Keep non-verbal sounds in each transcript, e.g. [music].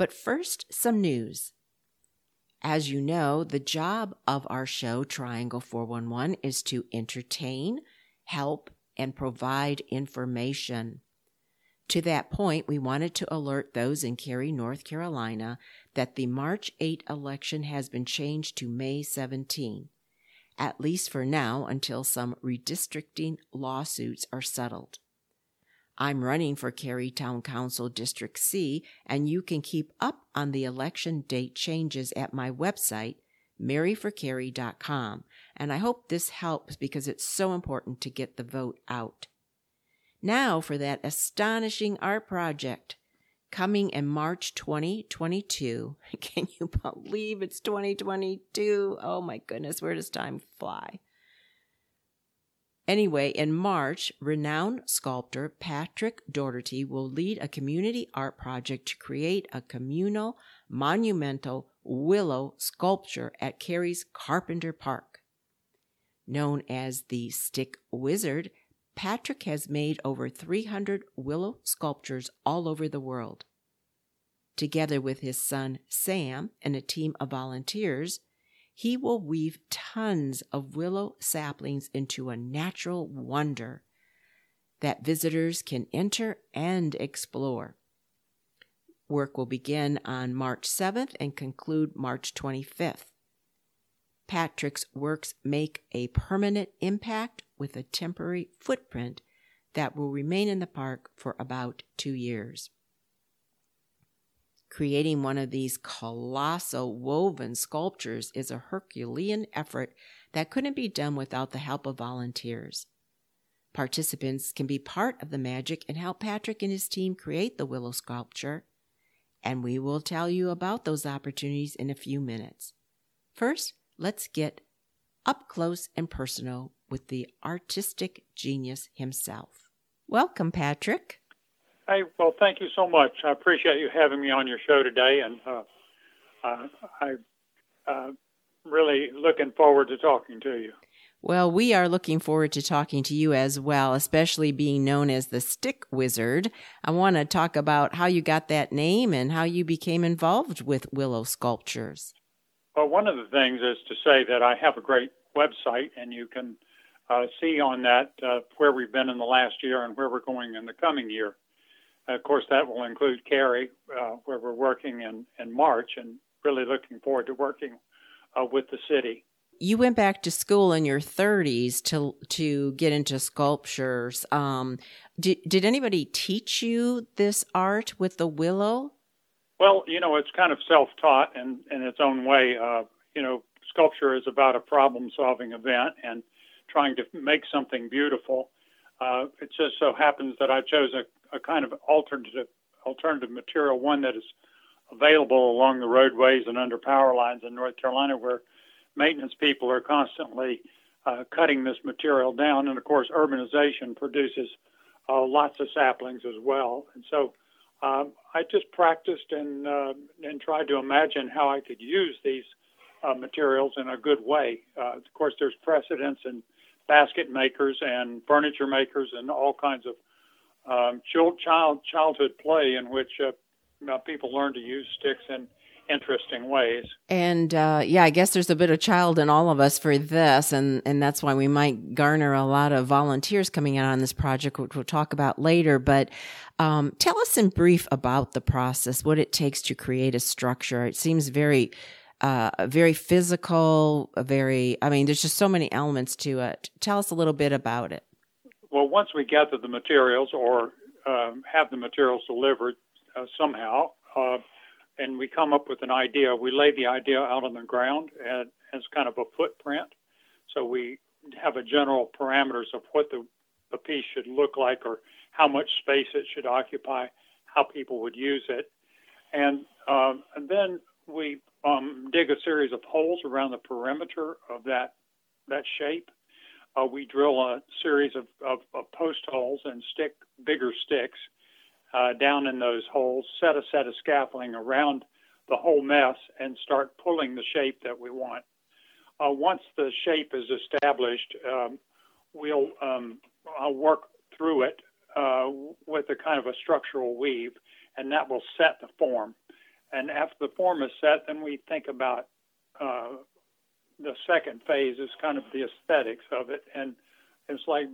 But first, some news. As you know, the job of our show, Triangle 411, is to entertain, help, and provide information. To that point, we wanted to alert those in Cary, North Carolina, that the March 8 election has been changed to May 17, at least for now until some redistricting lawsuits are settled. I'm running for Cary Town Council District C, and you can keep up on the election date changes at my website, maryforcary.com. And I hope this helps because it's so important to get the vote out. Now for that astonishing art project coming in March 2022. [laughs] Can you believe it's 2022? Oh my goodness, where does time fly? Anyway, in March, renowned sculptor Patrick Dougherty will lead a community art project to create a communal, monumental willow sculpture at Cary's Carpenter Park. Known as the Stick Wizard, Patrick has made over 300 willow sculptures all over the world. Together with his son Sam and a team of volunteers, he will weave tons of willow saplings into a natural wonder that visitors can enter and explore. Work will begin on March 7th and conclude March 25th. Patrick's works make a permanent impact with a temporary footprint that will remain in the park for about two years creating one of these colossal woven sculptures is a Herculean effort that couldn't be done without the help of volunteers. Participants can be part of the magic and help Patrick and his team create the willow sculpture, and we will tell you about those opportunities in a few minutes. First, let's get up close and personal with the artistic genius himself. Welcome, Patrick. Hey, well, thank you so much. I appreciate you having me on your show today, and uh, uh, I uh, really looking forward to talking to you. Well, we are looking forward to talking to you as well, especially being known as the Stick Wizard. I want to talk about how you got that name and how you became involved with willow sculptures. Well, one of the things is to say that I have a great website, and you can uh, see on that uh, where we've been in the last year and where we're going in the coming year. Of course, that will include Cary, uh, where we're working in, in March, and really looking forward to working uh, with the city. You went back to school in your 30s to to get into sculptures. Um, did did anybody teach you this art with the willow? Well, you know, it's kind of self-taught in in its own way. Uh, you know, sculpture is about a problem-solving event and trying to make something beautiful. Uh, it just so happens that I chose a a kind of alternative alternative material, one that is available along the roadways and under power lines in North Carolina, where maintenance people are constantly uh, cutting this material down, and of course, urbanization produces uh, lots of saplings as well. And so, um, I just practiced and uh, and tried to imagine how I could use these uh, materials in a good way. Uh, of course, there's precedence in basket makers and furniture makers and all kinds of um, child childhood play in which uh, people learn to use sticks in interesting ways. And uh, yeah, I guess there's a bit of child in all of us for this, and and that's why we might garner a lot of volunteers coming out on this project, which we'll talk about later. But um, tell us in brief about the process, what it takes to create a structure. It seems very. Uh, very physical, very, I mean, there's just so many elements to it. Tell us a little bit about it well, once we gather the materials or um, have the materials delivered uh, somehow, uh, and we come up with an idea, we lay the idea out on the ground as, kind of a footprint. So we have a general parameters of what the, the piece should look like or how much space it should occupy, how people would use it. and, uh, and then we um, dig a series of holes around the perimeter of that that shape. Uh, we drill a series of, of, of, post holes and stick bigger sticks uh, down in those holes, set a set of scaffolding around the whole mess, and start pulling the shape that we want. Uh, once the shape is established, um, we'll um, I'll work through it uh, with a kind of a structural weave, and that will set the form. And after the form is set, then we think about uh, the second phase is kind of the aesthetics of it, and it's like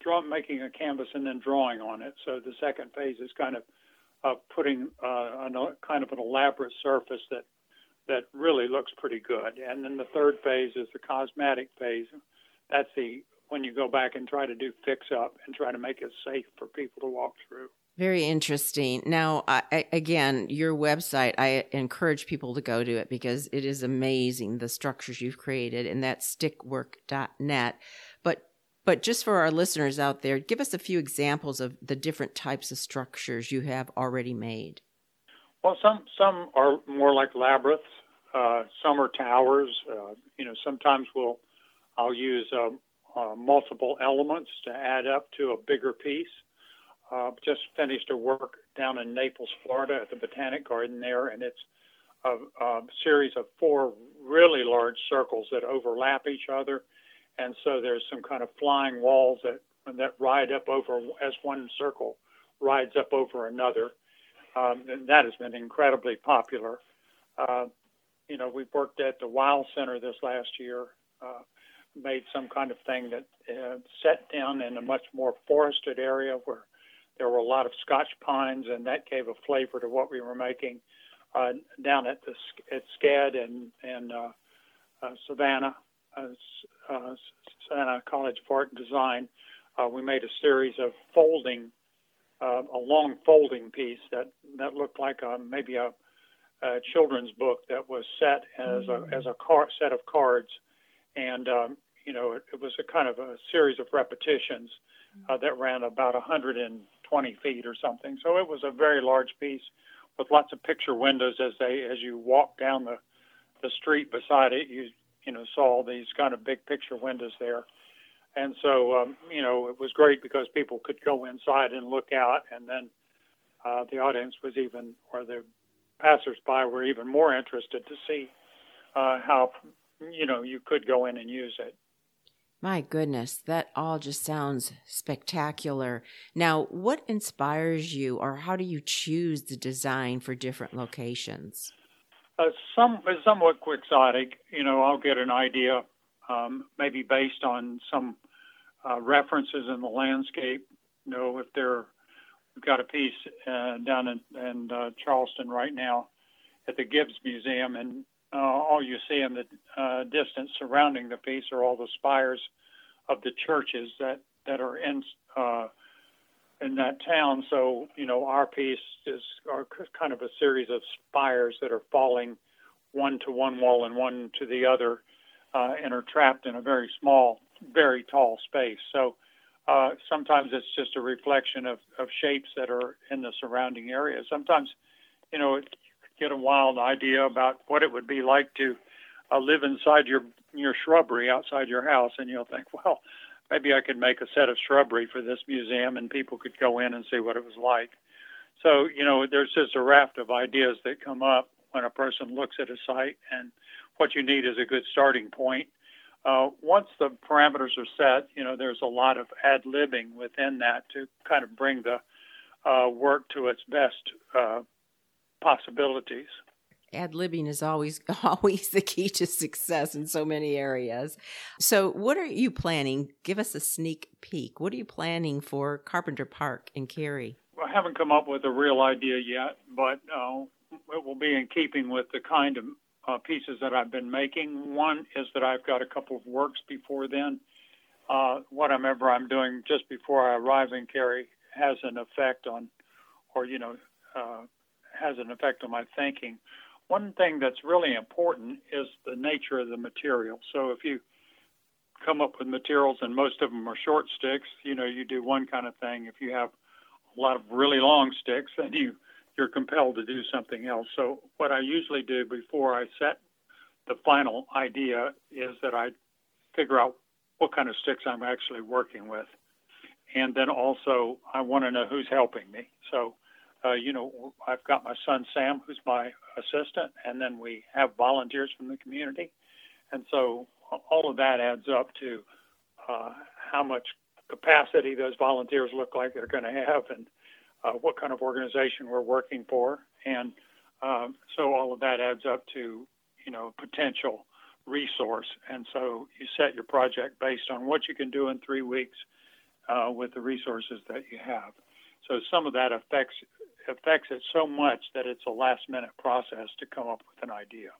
draw, making a canvas and then drawing on it. So the second phase is kind of uh, putting uh, a kind of an elaborate surface that that really looks pretty good. And then the third phase is the cosmetic phase. That's the when you go back and try to do fix up and try to make it safe for people to walk through. Very interesting. Now, I, again, your website, I encourage people to go to it because it is amazing the structures you've created, and that's stickwork.net. But but just for our listeners out there, give us a few examples of the different types of structures you have already made. Well, some some are more like labyrinths. Uh, some are towers. Uh, you know, sometimes we'll I'll use uh, uh multiple elements to add up to a bigger piece. Uh, just finished a work down in Naples, Florida, at the Botanic Garden there, and it's a, a series of four really large circles that overlap each other, and so there's some kind of flying walls that that ride up over as one circle rides up over another. Um, and that has been incredibly popular. Uh, you know, we worked at the Weill Center this last year, uh, made some kind of thing that uh, set down in a much more forested area where there were a lot of Scotch pines, and that gave a flavor to what we were making uh, down at the at SCAD and and uh, uh, Savannah, uh, uh, Savannah College of Art and Design. Uh, we made a series of folding, uh, a long folding piece that that looked like a, maybe a, a children's book that was set as a as a car, set of cards, and um, you know it, it was a kind of a series of repetitions uh, that ran about 100 and 20 feet or something. So it was a very large piece with lots of picture windows as they as you walk down the the street beside it. You you know saw these kind of big picture windows there, and so um, you know it was great because people could go inside and look out, and then uh, the audience was even or the passersby were even more interested to see uh, how you know you could go in and use it. My goodness, that all just sounds spectacular. Now, what inspires you, or how do you choose the design for different locations? Uh, some somewhat quixotic. You know, I'll get an idea, um, maybe based on some uh, references in the landscape. You know, if there, we've got a piece uh, down in, in uh, Charleston right now at the Gibbs Museum, and uh, all you see in the uh, distance surrounding the piece are all the spires of the churches that that are in uh, in that town. So you know, our piece is kind of a series of spires that are falling one to one wall and one to the other, uh, and are trapped in a very small, very tall space. So. Uh, sometimes it's just a reflection of, of shapes that are in the surrounding area. Sometimes, you know, get a wild idea about what it would be like to uh, live inside your your shrubbery outside your house, and you'll think, well, maybe I could make a set of shrubbery for this museum, and people could go in and see what it was like. So you know, there's just a raft of ideas that come up when a person looks at a site, and what you need is a good starting point. Uh, once the parameters are set, you know, there's a lot of ad libbing within that to kind of bring the uh, work to its best uh, possibilities. Ad libbing is always [laughs] always the key to success in so many areas. So, what are you planning? Give us a sneak peek. What are you planning for Carpenter Park in Cary? Well, I haven't come up with a real idea yet, but uh, it will be in keeping with the kind of uh, pieces that I've been making. One is that I've got a couple of works before then. Uh, whatever I'm doing just before I arrive in Cary has an effect on, or you know, uh, has an effect on my thinking. One thing that's really important is the nature of the material. So if you come up with materials and most of them are short sticks, you know, you do one kind of thing. If you have a lot of really long sticks, then you you're compelled to do something else. So what I usually do before I set the final idea is that I figure out what kind of sticks I'm actually working with. And then also I want to know who's helping me. So, uh, you know, I've got my son Sam, who's my assistant, and then we have volunteers from the community. And so all of that adds up to uh, how much capacity those volunteers look like they're going to have and uh, what kind of organization we're working for. And um, so all of that adds up to, you know, potential resource. And so you set your project based on what you can do in three weeks uh, with the resources that you have. So some of that affects affects it so much that it's a last minute process to come up with an idea.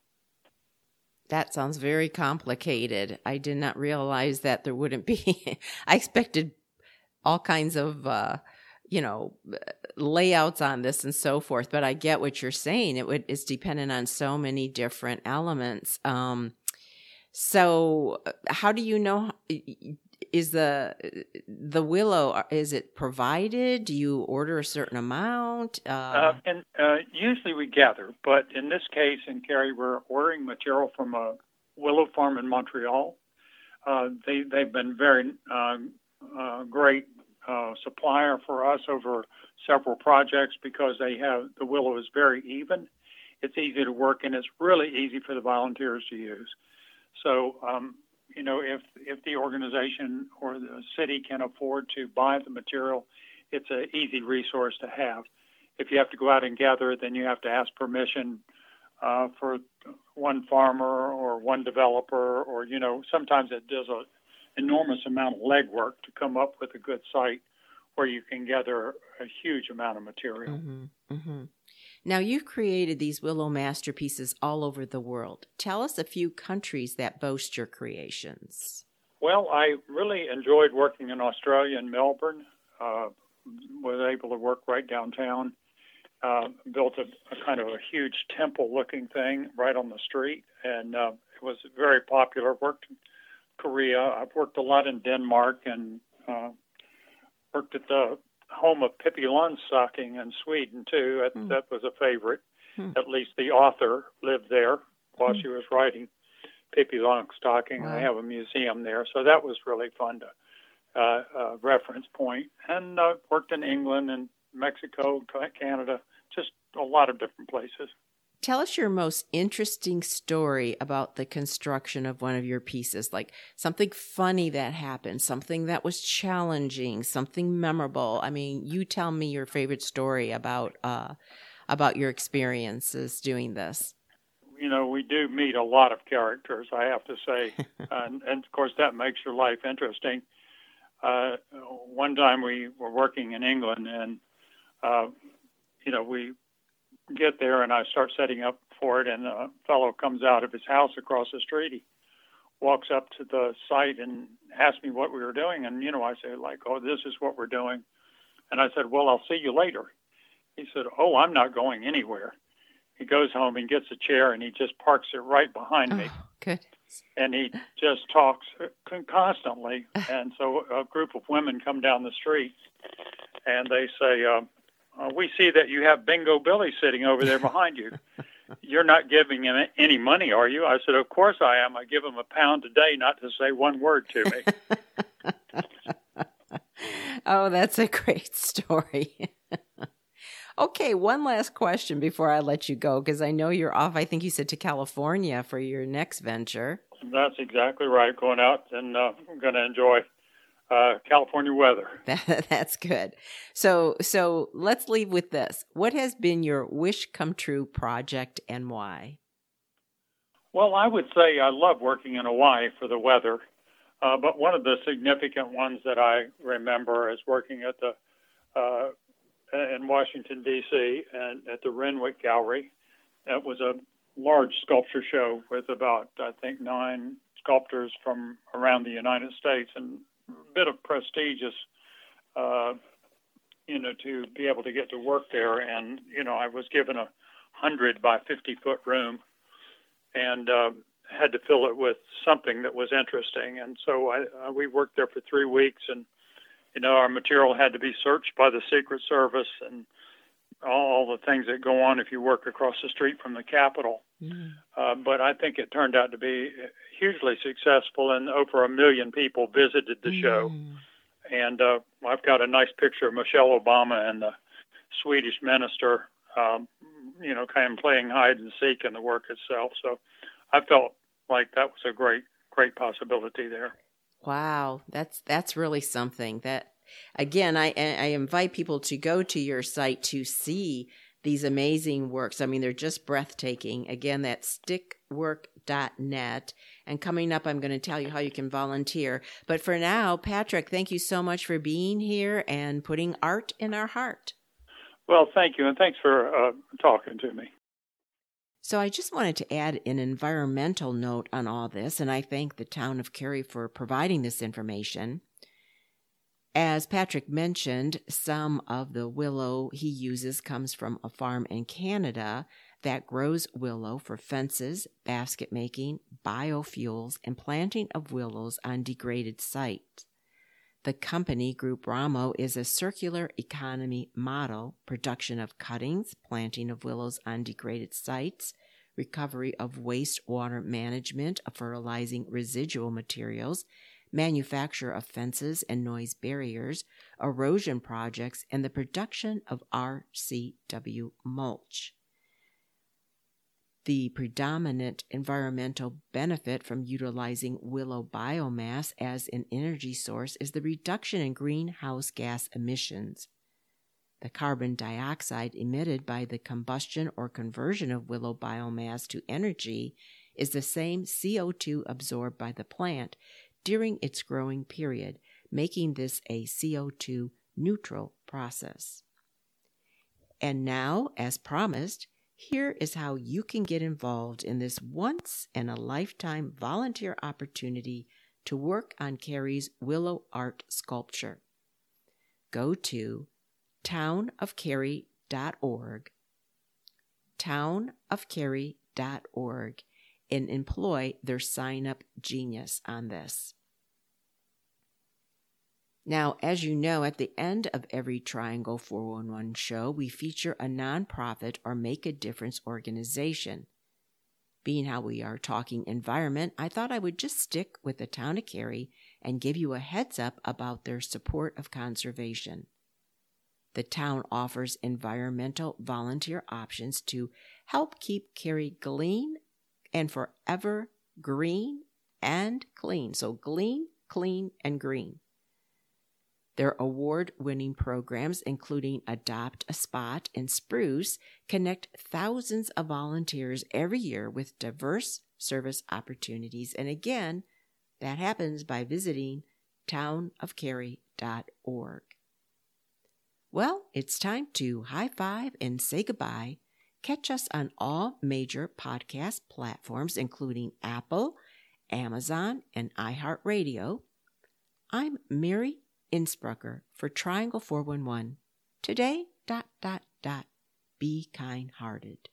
That sounds very complicated. I did not realize that there wouldn't be. [laughs] I expected all kinds of, uh, you know, layouts on this and so forth. But I get what you're saying. It would it's dependent on so many different elements. Um, so, uh, how do you know? Is the the willow is it provided? Do you order a certain amount? Uh, uh, and uh, usually we gather, but in this case, in Cary, we're ordering material from a willow farm in Montreal. Uh, they they've been very uh, great supplier for us over several projects because they have the willow is very even. It's easy to work and it's really easy for the volunteers to use. So, um, you know, if if the organization or the city can afford to buy the material, it's an easy resource to have. If you have to go out and gather, then you have to ask permission uh, for one farmer or one developer, or you know, sometimes it does an enormous amount of legwork to come up with a good site where you can gather a huge amount of material. Mm-hmm, mm-hmm. Now, you've created these willow masterpieces all over the world. Tell us a few countries that boast your creations. Well, I really enjoyed working in Australia and Melbourne. Uh, was able to work right downtown. Uh, built a, a, kind of a huge temple-looking thing right on the street, and uh, it was very popular. Worked in Korea. I've worked a lot in Denmark and uh, worked at the home of Pippi Longstocking in Sweden too. That, mm. that was a favorite. Mm. At least the author lived there while mm. she was writing Pippi Longstocking. Wow. I have a museum there, so that was really fun to uh, uh, reference point. And uh, worked in England and Mexico, Canada, just a lot of different places. Tell us your most interesting story about the construction of one of your pieces, like something funny that happened, something that was challenging, something memorable. I mean, you tell me your favorite story about uh, about your experiences doing this. You know, we do meet a lot of characters, I have to say, [laughs] and, and, of course that makes your life interesting. Uh, one time we were working in England, and uh, you know we get there and I start setting up for it, and a fellow comes out of his house across the street. He walks up to the site and asks me what we were doing, and you know I say like, "Oh, this is what we're doing," and I said, "Well, I'll see you later." He said, "Oh, I'm not going anywhere." He goes home and gets a chair and he just parks it right behind me. Oh, good. And he just talks constantly. [laughs] and so a group of women come down the street and they say, uh, uh, we see that you have Bingo Billy sitting over there behind you. [laughs] You're not giving him any money, are you? I said, Of course I am. I give him a pound a day not to say one word to me. [laughs] oh, that's a great story. [laughs] okay, one last question before I let you go, because I know you're off. I think you said to California for your next venture. That's exactly right. Going out and uh, I'm going to enjoy uh, California weather. [laughs] That's good. So, so let's leave with this. What has been your wish come true project and why? Well, I would say I love working in Hawaii for the weather, uh, but one of the significant ones that I remember is working at the uh, in Washington D.C. and at the Renwick Gallery. That was a large sculpture show with about I think nine sculptors from around the United States and bit of prestigious, uh, you know, to be able to get to work there. And you know, I was given a hundred by fifty foot room, and uh, had to fill it with something that was interesting. And so I, uh, we worked there for three weeks, and you know, our material had to be searched by the Secret Service, and all, the things that go on if you work across the street from the Capitol. Mm. Uh, but I think it turned out to be hugely successful, and over a million people visited the mm. show. And uh, I've got a nice picture of Michelle Obama and the Swedish minister, um, you know, kind of playing hide and seek in the work itself. So I felt like that was a great, great possibility there. Wow, that's that's really something. That again, I I invite people to go to your site to see these amazing works. I mean, they're just breathtaking. Again, that's stickwork.net. And coming up, I'm going to tell you how you can volunteer. But for now, Patrick, thank you so much for being here and putting art in our heart. Well, thank you. And thanks for uh, talking to me. So I just wanted to add an environmental note on all this, and I thank the town of Cary for providing this information. As Patrick mentioned, some of the willow he uses comes from a farm in Canada that grows willow for fences, basket making, biofuels, and planting of willows on degraded sites. The company, Groupe Ramo, is a circular economy model production of cuttings, planting of willows on degraded sites, recovery of wastewater management of fertilizing residual materials, manufacture of fences and noise barriers, erosion projects, and the production of RCW mulch. The predominant environmental benefit from utilizing willow biomass as an energy source is the reduction in greenhouse gas emissions. The carbon dioxide emitted by the combustion or conversion of willow biomass to energy is the same CO2 absorbed by the plant during its growing period, making this a CO2 neutral process. And now, as promised, here is how you can get involved in this once in a lifetime volunteer opportunity to work on Cary's Willow Art sculpture. Go to townofcarrie.org, townofcary.org, and employ their sign up genius on this. Now, as you know, at the end of every Triangle 411 show, we feature a nonprofit or make a difference organization. Being how we are talking environment, I thought I would just stick with the town of Cary and give you a heads up about their support of conservation. The town offers environmental volunteer options to help keep Cary clean and forever green and clean. So, clean, clean, and green. Their award winning programs, including Adopt a Spot and Spruce, connect thousands of volunteers every year with diverse service opportunities. And again, that happens by visiting townofcary.org. Well, it's time to high five and say goodbye. Catch us on all major podcast platforms, including Apple, Amazon, and iHeartRadio. I'm Mary Insprucker for Triangle 411. Today, dot, dot, dot, be kind hearted.